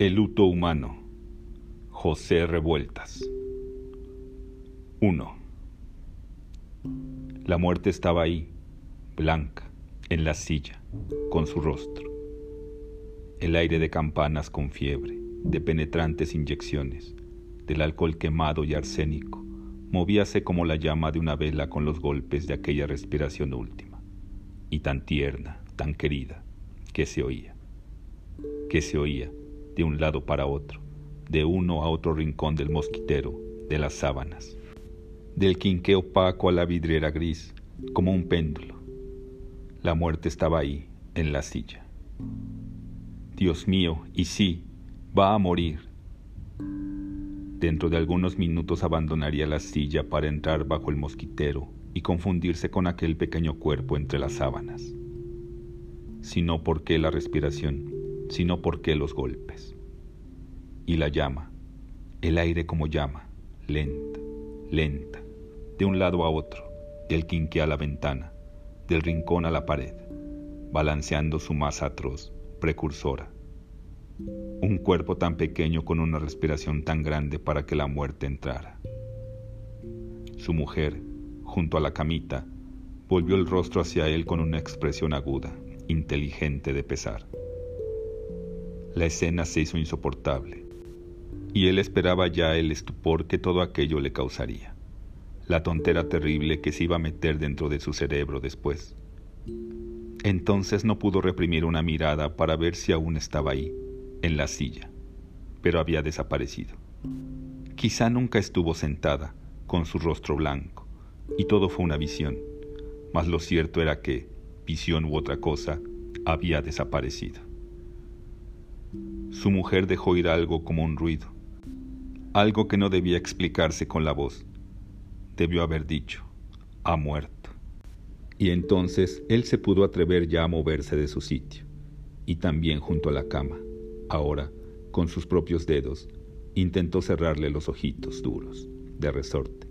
El luto humano. José Revueltas. 1. La muerte estaba ahí, blanca, en la silla, con su rostro. El aire de campanas con fiebre, de penetrantes inyecciones, del alcohol quemado y arsénico, movíase como la llama de una vela con los golpes de aquella respiración última, y tan tierna, tan querida, que se oía, que se oía de un lado para otro, de uno a otro rincón del mosquitero, de las sábanas, del quinqué opaco a la vidriera gris, como un péndulo. La muerte estaba ahí, en la silla. Dios mío, y sí, va a morir. Dentro de algunos minutos abandonaría la silla para entrar bajo el mosquitero y confundirse con aquel pequeño cuerpo entre las sábanas. Si no, ¿por qué la respiración? Sino porque los golpes. Y la llama, el aire como llama, lenta, lenta, de un lado a otro, del quinque a la ventana, del rincón a la pared, balanceando su masa atroz, precursora. Un cuerpo tan pequeño con una respiración tan grande para que la muerte entrara. Su mujer, junto a la camita, volvió el rostro hacia él con una expresión aguda, inteligente de pesar. La escena se hizo insoportable, y él esperaba ya el estupor que todo aquello le causaría, la tontera terrible que se iba a meter dentro de su cerebro después. Entonces no pudo reprimir una mirada para ver si aún estaba ahí, en la silla, pero había desaparecido. Quizá nunca estuvo sentada, con su rostro blanco, y todo fue una visión, mas lo cierto era que, visión u otra cosa, había desaparecido. Su mujer dejó ir algo como un ruido, algo que no debía explicarse con la voz. Debió haber dicho, ha muerto. Y entonces él se pudo atrever ya a moverse de su sitio, y también junto a la cama. Ahora, con sus propios dedos, intentó cerrarle los ojitos duros, de resorte.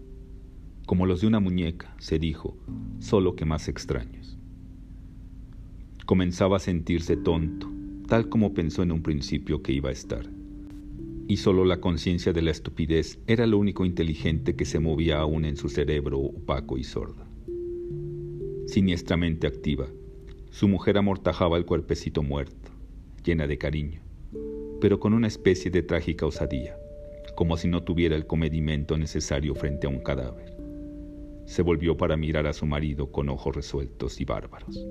Como los de una muñeca, se dijo, solo que más extraños. Comenzaba a sentirse tonto, tal como pensó en un principio que iba a estar. Y solo la conciencia de la estupidez era lo único inteligente que se movía aún en su cerebro opaco y sordo. Siniestramente activa, su mujer amortajaba el cuerpecito muerto, llena de cariño, pero con una especie de trágica osadía, como si no tuviera el comedimento necesario frente a un cadáver. Se volvió para mirar a su marido con ojos resueltos y bárbaros.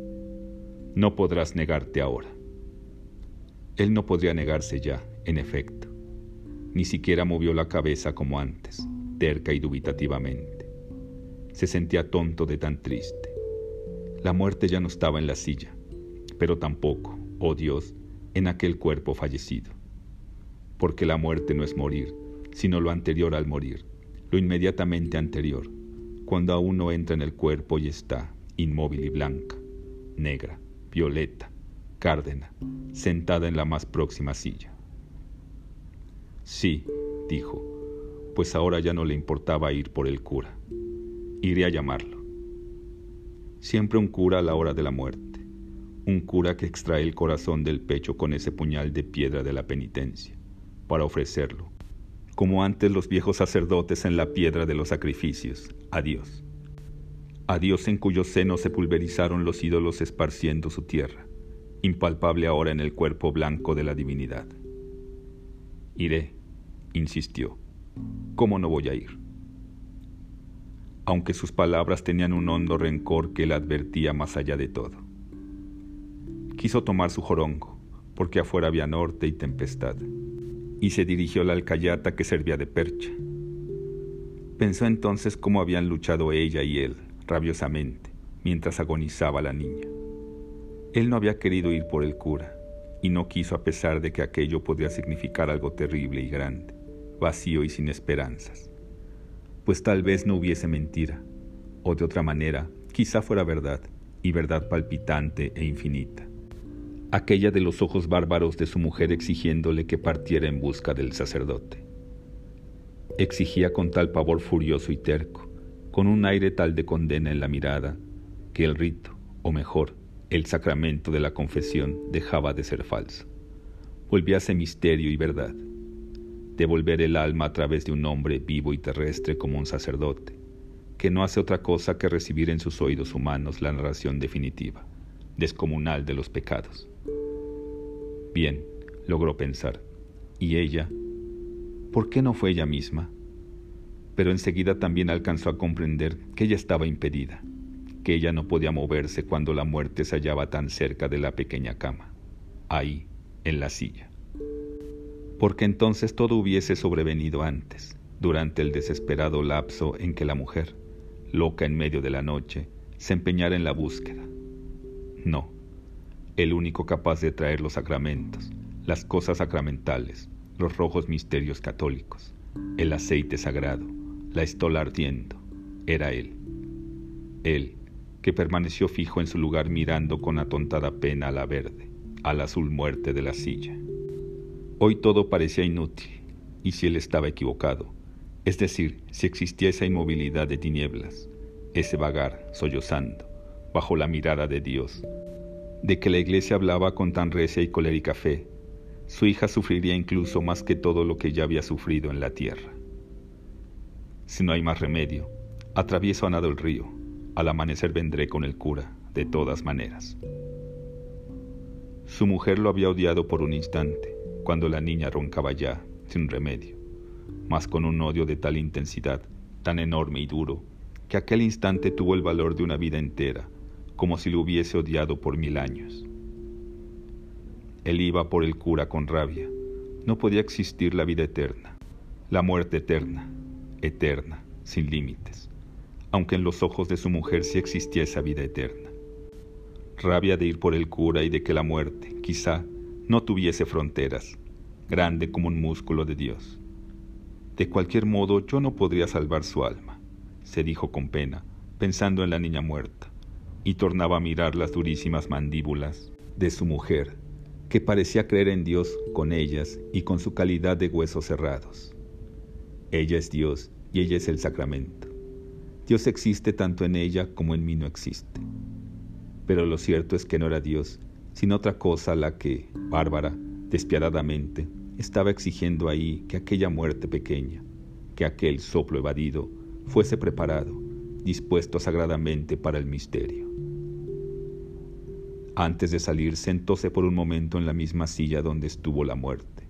No podrás negarte ahora. Él no podría negarse ya, en efecto. Ni siquiera movió la cabeza como antes, terca y dubitativamente. Se sentía tonto de tan triste. La muerte ya no estaba en la silla, pero tampoco, oh Dios, en aquel cuerpo fallecido. Porque la muerte no es morir, sino lo anterior al morir, lo inmediatamente anterior, cuando aún no entra en el cuerpo y está, inmóvil y blanca, negra, violeta, cárdena, sentada en la más próxima silla. Sí, dijo, pues ahora ya no le importaba ir por el cura. Iré a llamarlo. Siempre un cura a la hora de la muerte, un cura que extrae el corazón del pecho con ese puñal de piedra de la penitencia, para ofrecerlo, como antes los viejos sacerdotes en la piedra de los sacrificios, a Dios. A Dios en cuyo seno se pulverizaron los ídolos esparciendo su tierra impalpable ahora en el cuerpo blanco de la divinidad. Iré, insistió. ¿Cómo no voy a ir? Aunque sus palabras tenían un hondo rencor que él advertía más allá de todo. Quiso tomar su jorongo, porque afuera había norte y tempestad, y se dirigió a la alcayata que servía de percha. Pensó entonces cómo habían luchado ella y él, rabiosamente, mientras agonizaba la niña. Él no había querido ir por el cura, y no quiso a pesar de que aquello podría significar algo terrible y grande, vacío y sin esperanzas. Pues tal vez no hubiese mentira, o de otra manera, quizá fuera verdad, y verdad palpitante e infinita. Aquella de los ojos bárbaros de su mujer exigiéndole que partiera en busca del sacerdote. Exigía con tal pavor furioso y terco, con un aire tal de condena en la mirada, que el rito, o mejor, el sacramento de la confesión dejaba de ser falso, volvíase misterio y verdad. Devolver el alma a través de un hombre vivo y terrestre como un sacerdote, que no hace otra cosa que recibir en sus oídos humanos la narración definitiva, descomunal de los pecados. Bien, logró pensar. ¿Y ella? ¿Por qué no fue ella misma? Pero enseguida también alcanzó a comprender que ella estaba impedida, que ella no podía moverse cuando la muerte se hallaba tan cerca de la pequeña cama, ahí, en la silla. Porque entonces todo hubiese sobrevenido antes, durante el desesperado lapso en que la mujer, loca en medio de la noche, se empeñara en la búsqueda. No, el único capaz de traer los sacramentos, las cosas sacramentales, los rojos misterios católicos, el aceite sagrado, la estola ardiendo, era él. Él, que permaneció fijo en su lugar mirando con atontada pena a la verde, al azul muerte de la silla. Hoy todo parecía inútil, y si él estaba equivocado, es decir, si existía esa inmovilidad de tinieblas, ese vagar, sollozando, bajo la mirada de Dios, de que la iglesia hablaba con tan recia y colérica fe, su hija sufriría incluso más que todo lo que ya había sufrido en la tierra. Si no hay más remedio, atravieso a nado el río, al amanecer vendré con el cura, de todas maneras. Su mujer lo había odiado por un instante, cuando la niña roncaba ya, sin remedio, mas con un odio de tal intensidad, tan enorme y duro, que aquel instante tuvo el valor de una vida entera, como si lo hubiese odiado por mil años. Él iba por el cura con rabia. No podía existir la vida eterna, la muerte eterna, eterna, sin límites, aunque en los ojos de su mujer sí existía esa vida eterna. Rabia de ir por el cura y de que la muerte, quizá, no tuviese fronteras, grande como un músculo de Dios. De cualquier modo, yo no podría salvar su alma, se dijo con pena, pensando en la niña muerta, y tornaba a mirar las durísimas mandíbulas de su mujer que parecía creer en Dios con ellas y con su calidad de huesos cerrados. Ella es Dios y ella es el sacramento. Dios existe tanto en ella como en mí no existe. Pero lo cierto es que no era Dios, sino otra cosa la que, bárbara, despiadadamente, estaba exigiendo ahí que aquella muerte pequeña, que aquel soplo evadido, fuese preparado, dispuesto sagradamente para el misterio. Antes de salir, sentóse por un momento en la misma silla donde estuvo la muerte,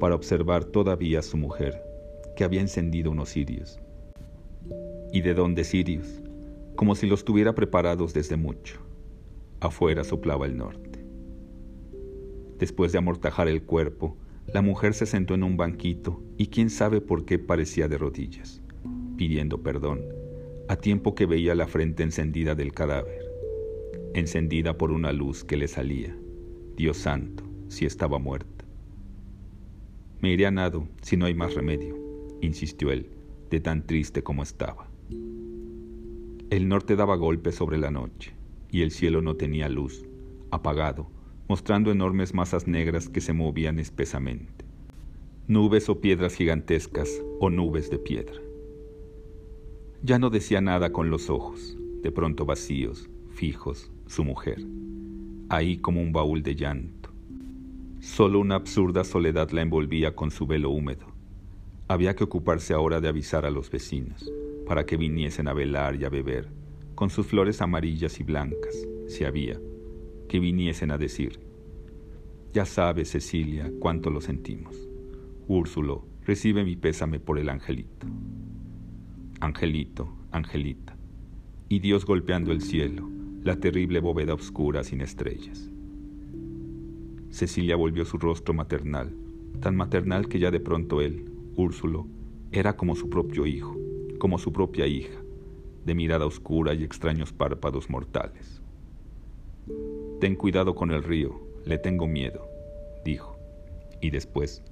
para observar todavía a su mujer, que había encendido unos cirios. ¿Y de dónde cirios? Como si los tuviera preparados desde mucho. Afuera soplaba el norte. Después de amortajar el cuerpo, la mujer se sentó en un banquito y quién sabe por qué parecía de rodillas, pidiendo perdón, a tiempo que veía la frente encendida del cadáver encendida por una luz que le salía. Dios santo, si estaba muerta. Me iré a nado si no hay más remedio, insistió él, de tan triste como estaba. El norte daba golpes sobre la noche, y el cielo no tenía luz, apagado, mostrando enormes masas negras que se movían espesamente. Nubes o piedras gigantescas o nubes de piedra. Ya no decía nada con los ojos, de pronto vacíos, fijos, su mujer, ahí como un baúl de llanto. Solo una absurda soledad la envolvía con su velo húmedo. Había que ocuparse ahora de avisar a los vecinos, para que viniesen a velar y a beber, con sus flores amarillas y blancas, si había, que viniesen a decir, ya sabes, Cecilia, cuánto lo sentimos. Úrsulo, recibe mi pésame por el angelito. Angelito, Angelita. Y Dios golpeando el cielo, la terrible bóveda oscura sin estrellas. Cecilia volvió su rostro maternal, tan maternal que ya de pronto él, Úrsulo, era como su propio hijo, como su propia hija, de mirada oscura y extraños párpados mortales. Ten cuidado con el río, le tengo miedo, dijo, y después,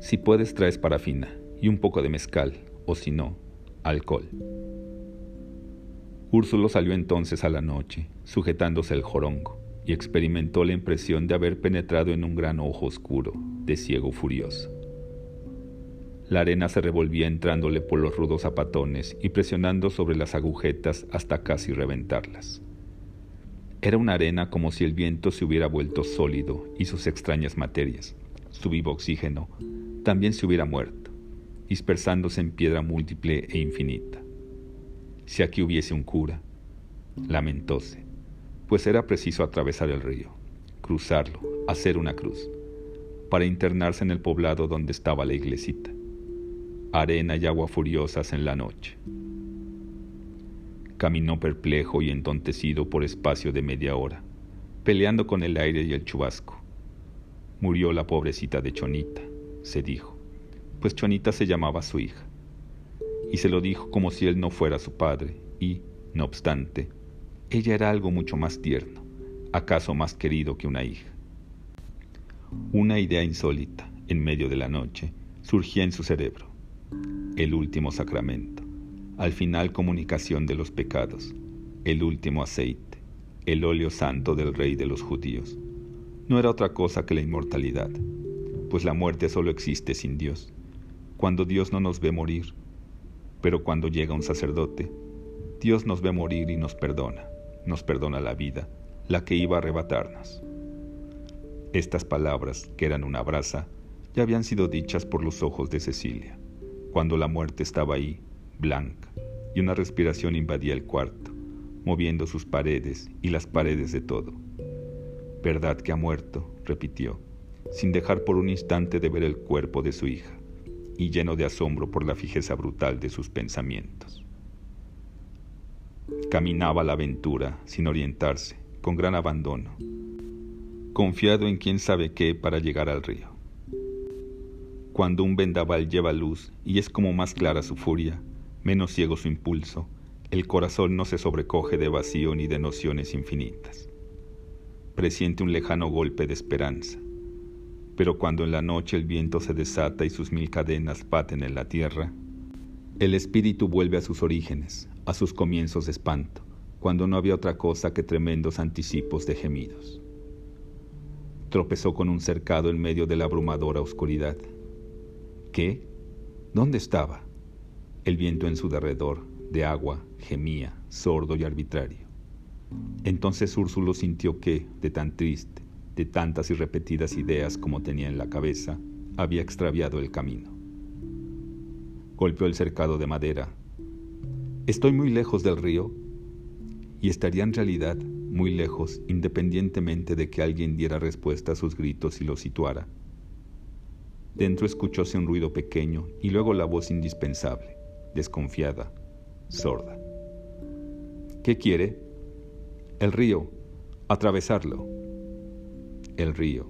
si puedes traes parafina y un poco de mezcal, o si no, alcohol. Úrsulo salió entonces a la noche, sujetándose el jorongo, y experimentó la impresión de haber penetrado en un gran ojo oscuro, de ciego furioso. La arena se revolvía entrándole por los rudos zapatones y presionando sobre las agujetas hasta casi reventarlas. Era una arena como si el viento se hubiera vuelto sólido y sus extrañas materias, su vivo oxígeno, también se hubiera muerto, dispersándose en piedra múltiple e infinita. Si aquí hubiese un cura, lamentóse, pues era preciso atravesar el río, cruzarlo, hacer una cruz, para internarse en el poblado donde estaba la iglesita. Arena y agua furiosas en la noche. Caminó perplejo y entontecido por espacio de media hora, peleando con el aire y el chubasco. Murió la pobrecita de Chonita, se dijo, pues Chonita se llamaba su hija. Y se lo dijo como si él no fuera su padre, y, no obstante, ella era algo mucho más tierno, acaso más querido que una hija. Una idea insólita, en medio de la noche, surgía en su cerebro. El último sacramento, al final comunicación de los pecados, el último aceite, el óleo santo del rey de los judíos. No era otra cosa que la inmortalidad, pues la muerte solo existe sin Dios, cuando Dios no nos ve morir. Pero cuando llega un sacerdote, Dios nos ve morir y nos perdona, nos perdona la vida, la que iba a arrebatarnos. Estas palabras, que eran una brasa, ya habían sido dichas por los ojos de Cecilia, cuando la muerte estaba ahí, blanca, y una respiración invadía el cuarto, moviendo sus paredes y las paredes de todo. Verdad que ha muerto, repitió, sin dejar por un instante de ver el cuerpo de su hija, y lleno de asombro por la fijeza brutal de sus pensamientos. Caminaba la aventura, sin orientarse, con gran abandono, confiado en quién sabe qué para llegar al río. Cuando un vendaval lleva luz y es como más clara su furia, menos ciego su impulso, el corazón no se sobrecoge de vacío ni de nociones infinitas. Presiente un lejano golpe de esperanza. Pero cuando en la noche el viento se desata y sus mil cadenas baten en la tierra, el espíritu vuelve a sus orígenes, a sus comienzos de espanto, cuando no había otra cosa que tremendos anticipos de gemidos. Tropezó con un cercado en medio de la abrumadora oscuridad. ¿Qué? ¿Dónde estaba? El viento en su derredor, de agua, gemía, sordo y arbitrario. Entonces Úrsulo sintió que, de tan triste, de tantas y repetidas ideas como tenía en la cabeza, había extraviado el camino. Golpeó el cercado de madera. ¿Estoy muy lejos del río? Y estaría en realidad muy lejos, independientemente de que alguien diera respuesta a sus gritos y lo situara. Dentro escuchóse un ruido pequeño y luego la voz indispensable, desconfiada, sorda. ¿Qué quiere? El río, atravesarlo. El río,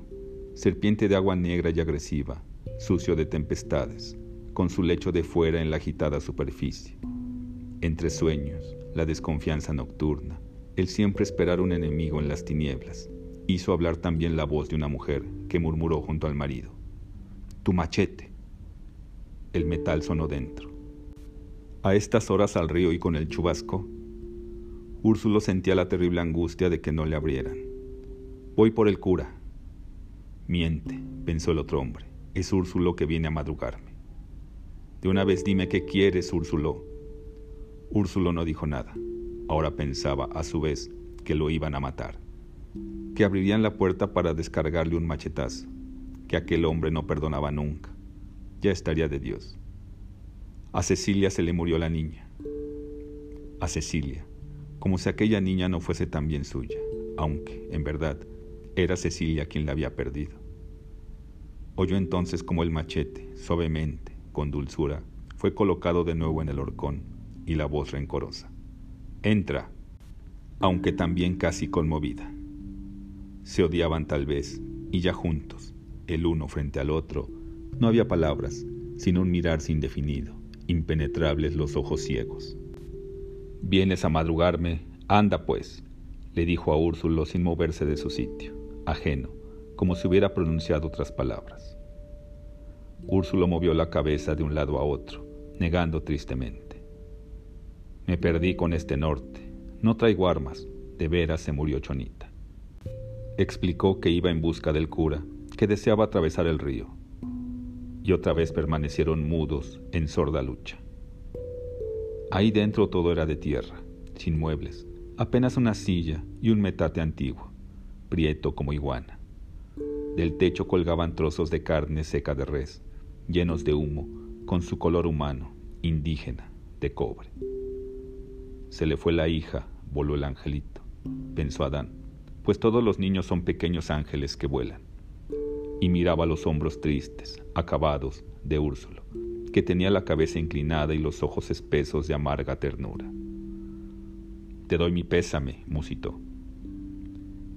serpiente de agua negra y agresiva, sucio de tempestades, con su lecho de fuera en la agitada superficie. Entre sueños, la desconfianza nocturna, el siempre esperar un enemigo en las tinieblas, hizo hablar también la voz de una mujer que murmuró junto al marido. Tu machete. El metal sonó dentro. A estas horas al río y con el chubasco, Úrsulo sentía la terrible angustia de que no le abrieran. Voy por el cura. Miente, pensó el otro hombre. Es Úrsulo que viene a madrugarme. De una vez dime qué quieres, Úrsulo. Úrsulo no dijo nada. Ahora pensaba, a su vez, que lo iban a matar, que abrirían la puerta para descargarle un machetazo, que aquel hombre no perdonaba nunca. Ya estaría de Dios. A Cecilia se le murió la niña. A Cecilia, como si aquella niña no fuese también suya, aunque, en verdad, era Cecilia quien la había perdido. Oyó entonces como el machete, suavemente, con dulzura, fue colocado de nuevo en el horcón y la voz rencorosa. Entra, aunque también casi conmovida. Se odiaban tal vez, y ya juntos, el uno frente al otro, no había palabras, sino un mirarse indefinido, impenetrables los ojos ciegos. Vienes a madrugarme, anda pues, le dijo a Úrsulo sin moverse de su sitio, ajeno, como si hubiera pronunciado otras palabras. Úrsulo movió la cabeza de un lado a otro, negando tristemente. Me perdí con este norte. No traigo armas. De veras se murió Chonita. Explicó que iba en busca del cura, que deseaba atravesar el río. Y otra vez permanecieron mudos en sorda lucha. Ahí dentro todo era de tierra, sin muebles, Apenas una silla y un metate antiguo, prieto como iguana. Del techo colgaban trozos de carne seca de res, llenos de humo, con su color humano, indígena, de cobre. Se le fue la hija, voló el angelito, pensó Adán, pues todos los niños son pequeños ángeles que vuelan. Y miraba los hombros tristes, acabados, de Úrsulo, que tenía la cabeza inclinada y los ojos espesos de amarga ternura. Te doy mi pésame, musitó.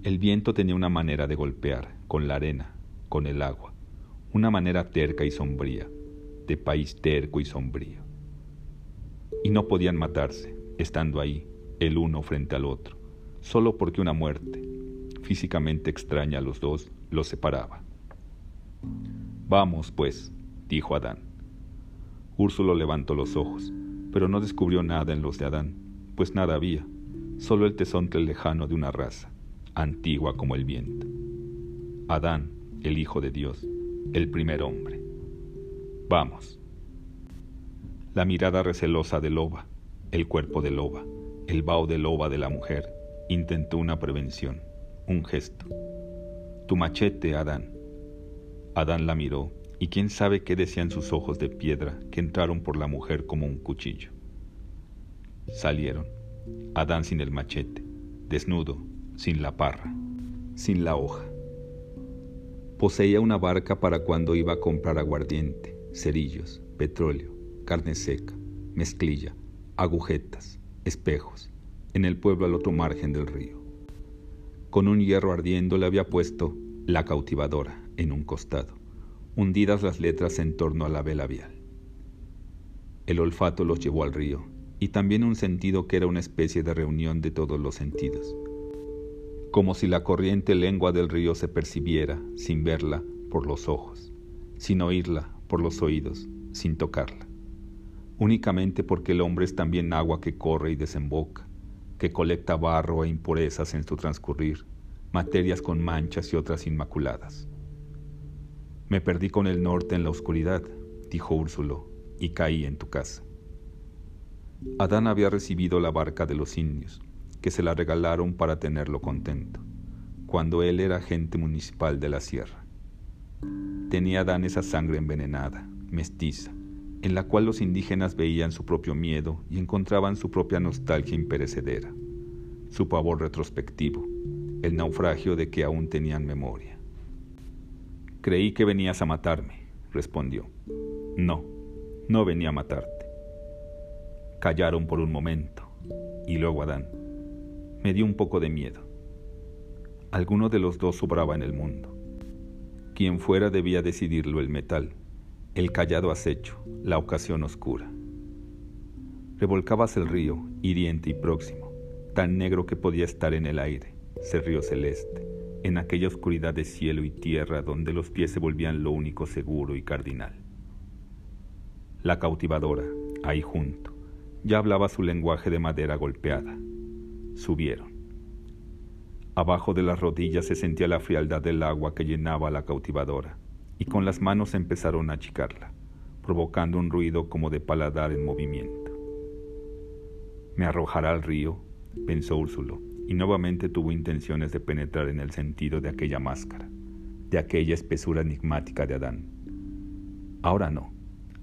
El viento tenía una manera de golpear, con la arena, con el agua, una manera terca y sombría, de país terco y sombrío. Y no podían matarse, estando ahí, el uno frente al otro, solo porque una muerte, físicamente extraña a los dos, los separaba. Vamos, pues, dijo Adán. Úrsulo levantó los ojos, pero no descubrió nada en los de Adán, pues nada había, solo el tesonte lejano de una raza, antigua como el viento. Adán, el Hijo de Dios, el primer hombre. Vamos. La mirada recelosa de loba, el cuerpo de loba, el vaho de loba de la mujer, intentó una prevención, un gesto. Tu machete, Adán. Adán la miró, y quién sabe qué decían sus ojos de piedra que entraron por la mujer como un cuchillo. Salieron, Adán sin el machete, desnudo, sin la parra, sin la hoja. Poseía una barca para cuando iba a comprar aguardiente, cerillos, petróleo, carne seca, mezclilla, agujetas, espejos, en el pueblo al otro margen del río. Con un hierro ardiendo le había puesto la cautivadora en un costado, hundidas las letras en torno a la vela vial. El olfato los llevó al río, y también un sentido que era una especie de reunión de todos los sentidos, como si la corriente lengua del río se percibiera, sin verla, por los ojos, sin oírla, por los oídos, sin tocarla, únicamente porque el hombre es también agua que corre y desemboca, que colecta barro e impurezas en su transcurrir, materias con manchas y otras inmaculadas. Me perdí con el norte en la oscuridad, dijo Úrsulo, y caí en tu casa. Adán había recibido la barca de los indios, que se la regalaron para tenerlo contento, cuando él era agente municipal de la sierra. Tenía Adán esa sangre envenenada, mestiza, en la cual los indígenas veían su propio miedo y encontraban su propia nostalgia imperecedera, su pavor retrospectivo, el naufragio de que aún tenían memoria. Creí que venías a matarme, respondió. No, no venía a matarte. Callaron por un momento, y luego Adán. Me dio un poco de miedo. Alguno de los dos sobraba en el mundo. Quien fuera debía decidirlo el metal, el callado acecho, la ocasión oscura. Revolcabas el río, hiriente y próximo, tan negro que podía estar en el aire, ese río celeste, en aquella oscuridad de cielo y tierra donde los pies se volvían lo único seguro y cardinal. La cautivadora, ahí junto, ya hablaba su lenguaje de madera golpeada. Subieron. Abajo de las rodillas se sentía la frialdad del agua que llenaba la cautivadora, y con las manos empezaron a achicarla, provocando un ruido como de paladar en movimiento. Me arrojará al río, pensó Úrsulo, y nuevamente tuvo intenciones de penetrar en el sentido de aquella máscara, de aquella espesura enigmática de Adán. Ahora no,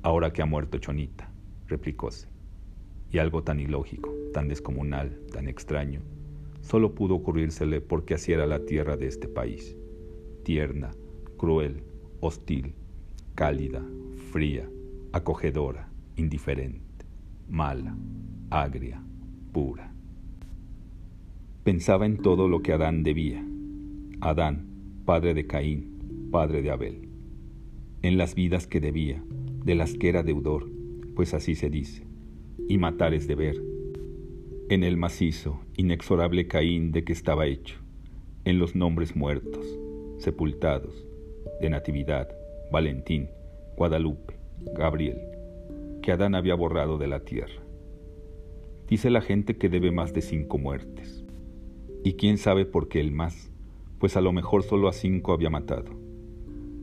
ahora que ha muerto Chonita, replicóse. Y algo tan ilógico, tan descomunal, tan extraño, solo pudo ocurrírsele porque así era la tierra de este país, tierna, cruel, hostil, cálida, fría, acogedora, indiferente, mala, agria, pura. Pensaba en todo lo que Adán debía. Adán, padre de Caín, padre de Abel. En las vidas que debía, de las que era deudor, pues así se dice y matar es deber. En el macizo, inexorable Caín de que estaba hecho, en los nombres muertos, sepultados, de Natividad, Valentín, Guadalupe, Gabriel, que Adán había borrado de la tierra. Dice la gente que debe más de cinco muertes. Y quién sabe por qué el más, pues a lo mejor solo a cinco había matado.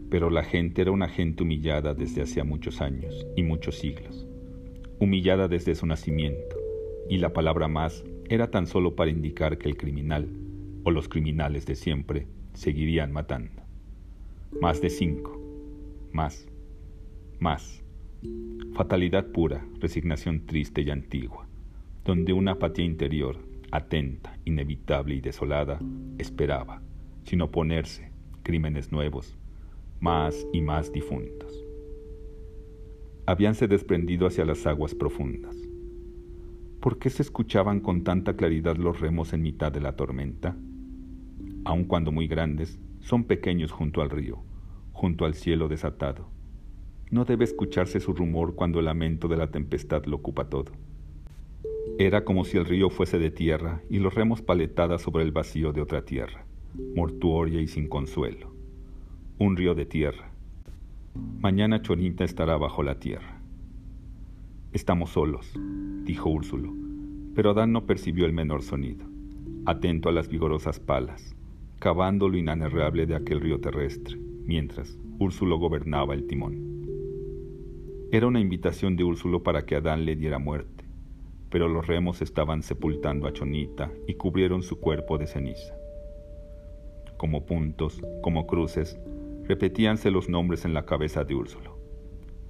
Pero la gente era una gente humillada desde hacía muchos años y muchos siglos humillada desde su nacimiento, y la palabra más era tan solo para indicar que el criminal, o los criminales de siempre, seguirían matando. Más de cinco. Más. Más. Fatalidad pura, resignación triste y antigua, donde una apatía interior, atenta, inevitable y desolada, esperaba, sin oponerse, crímenes nuevos, más y más difuntos. Habíanse desprendido hacia las aguas profundas. ¿Por qué se escuchaban con tanta claridad los remos en mitad de la tormenta? Aun cuando muy grandes, son pequeños junto al río, junto al cielo desatado. No debe escucharse su rumor cuando el lamento de la tempestad lo ocupa todo. Era como si el río fuese de tierra y los remos paletadas sobre el vacío de otra tierra, mortuoria y sin consuelo un río de tierra. Mañana Chonita estará bajo la tierra. Estamos solos, dijo Úrsulo, pero Adán no percibió el menor sonido, atento a las vigorosas palas, cavando lo inanerrable de aquel río terrestre, mientras Úrsulo gobernaba el timón. Era una invitación de Úrsulo para que Adán le diera muerte, pero los remos estaban sepultando a Chonita y cubrieron su cuerpo de ceniza. Como puntos, como cruces, repetíanse los nombres en la cabeza de Úrsulo.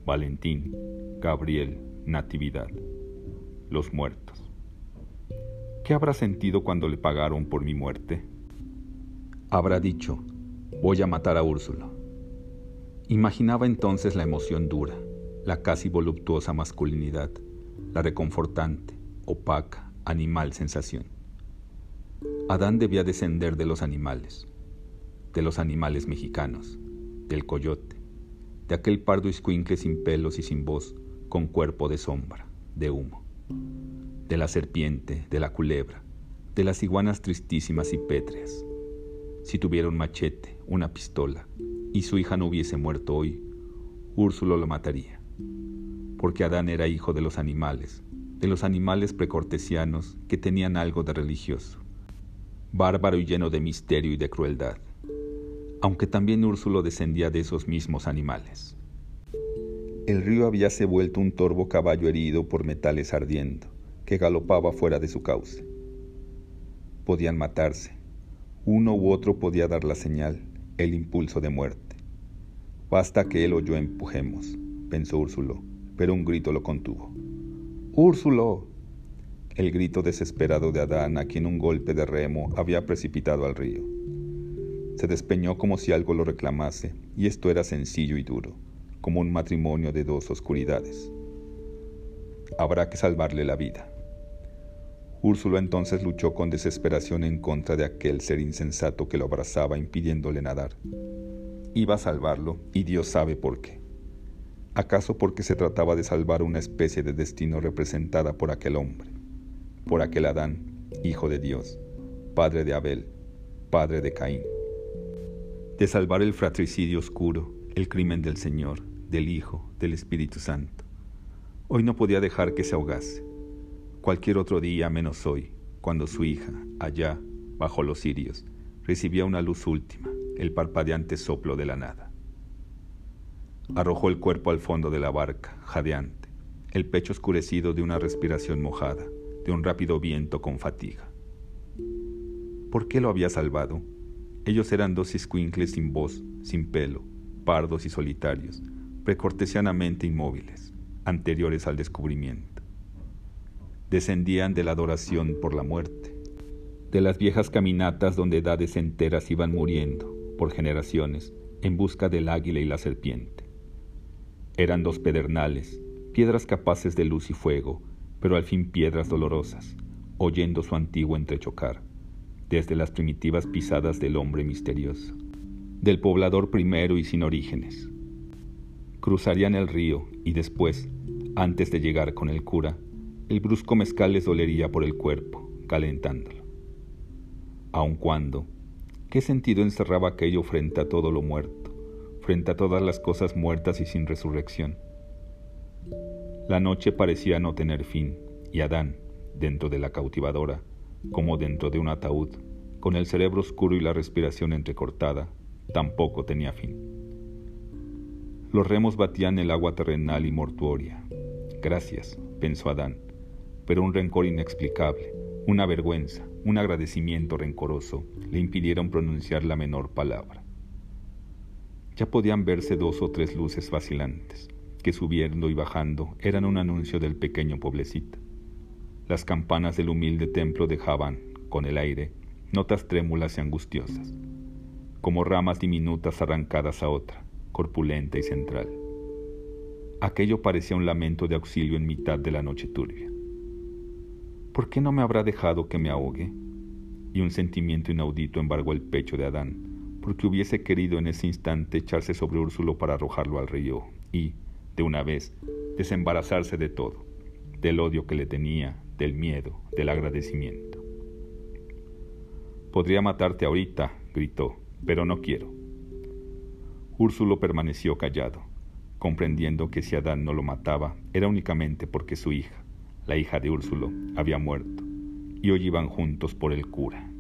Valentín, Gabriel, Natividad, los muertos. ¿Qué habrá sentido cuando le pagaron por mi muerte? Habrá dicho, voy a matar a Úrsulo. Imaginaba entonces la emoción dura, la casi voluptuosa masculinidad, la reconfortante, opaca, animal sensación. Adán debía descender de los animales, de los animales mexicanos, del coyote, de aquel pardo escuincle sin pelos y sin voz, con cuerpo de sombra, de humo, de la serpiente, de la culebra, de las iguanas tristísimas y pétreas. Si tuviera un machete, una pistola, y su hija no hubiese muerto hoy, Úrsulo lo mataría, porque Adán era hijo de los animales, de los animales precortesianos que tenían algo de religioso, bárbaro y lleno de misterio y de crueldad aunque también Úrsulo descendía de esos mismos animales. El río habíase vuelto un torvo caballo herido por metales ardiendo, que galopaba fuera de su cauce. Podían matarse. Uno u otro podía dar la señal, el impulso de muerte. Basta que él o yo empujemos, pensó Úrsulo, pero un grito lo contuvo. ¡Úrsulo! El grito desesperado de Adán, a quien un golpe de remo había precipitado al río. Se despeñó como si algo lo reclamase, y esto era sencillo y duro, como un matrimonio de dos oscuridades. Habrá que salvarle la vida. Úrsulo entonces luchó con desesperación en contra de aquel ser insensato que lo abrazaba impidiéndole nadar. Iba a salvarlo, y Dios sabe por qué. ¿Acaso porque se trataba de salvar una especie de destino representada por aquel hombre, por aquel Adán, hijo de Dios, padre de Abel, padre de Caín? de salvar el fratricidio oscuro, el crimen del Señor, del Hijo, del Espíritu Santo. Hoy no podía dejar que se ahogase. Cualquier otro día menos hoy, cuando su hija, allá, bajo los cirios, recibía una luz última, el parpadeante soplo de la nada. Arrojó el cuerpo al fondo de la barca, jadeante, el pecho oscurecido de una respiración mojada, de un rápido viento con fatiga. ¿Por qué lo había salvado? Ellos eran dos escuincles sin voz, sin pelo, pardos y solitarios, precortesianamente inmóviles, anteriores al descubrimiento. Descendían de la adoración por la muerte, de las viejas caminatas donde edades enteras iban muriendo, por generaciones, en busca del águila y la serpiente. Eran dos pedernales, piedras capaces de luz y fuego, pero al fin piedras dolorosas, oyendo su antiguo entrechocar desde las primitivas pisadas del hombre misterioso, del poblador primero y sin orígenes. Cruzarían el río y después, antes de llegar con el cura, el brusco mezcal les dolería por el cuerpo, calentándolo. Aun cuando, ¿qué sentido encerraba aquello frente a todo lo muerto, frente a todas las cosas muertas y sin resurrección? La noche parecía no tener fin, y Adán, dentro de la cautivadora, como dentro de un ataúd, con el cerebro oscuro y la respiración entrecortada, tampoco tenía fin. Los remos batían el agua terrenal y mortuoria. Gracias, pensó Adán, pero un rencor inexplicable, Una vergüenza, un agradecimiento rencoroso le impidieron pronunciar la menor palabra. Ya podían verse dos o tres luces vacilantes, que subiendo y bajando eran un anuncio del pequeño pueblecito. Las campanas del humilde templo dejaban, con el aire, notas trémulas y angustiosas, como ramas diminutas arrancadas a otra, corpulenta y central. Aquello parecía un lamento de auxilio en mitad de la noche turbia. ¿Por qué no me habrá dejado que me ahogue? Y un sentimiento inaudito embargó el pecho de Adán, porque hubiese querido en ese instante echarse sobre Úrsulo para arrojarlo al río y, de una vez, desembarazarse de todo, del odio que le tenía, del miedo, del agradecimiento. Podría matarte ahorita, gritó, pero no quiero. Úrsulo permaneció callado, comprendiendo que si Adán no lo mataba era únicamente porque su hija, la hija de Úrsulo, había muerto, y hoy iban juntos por el cura.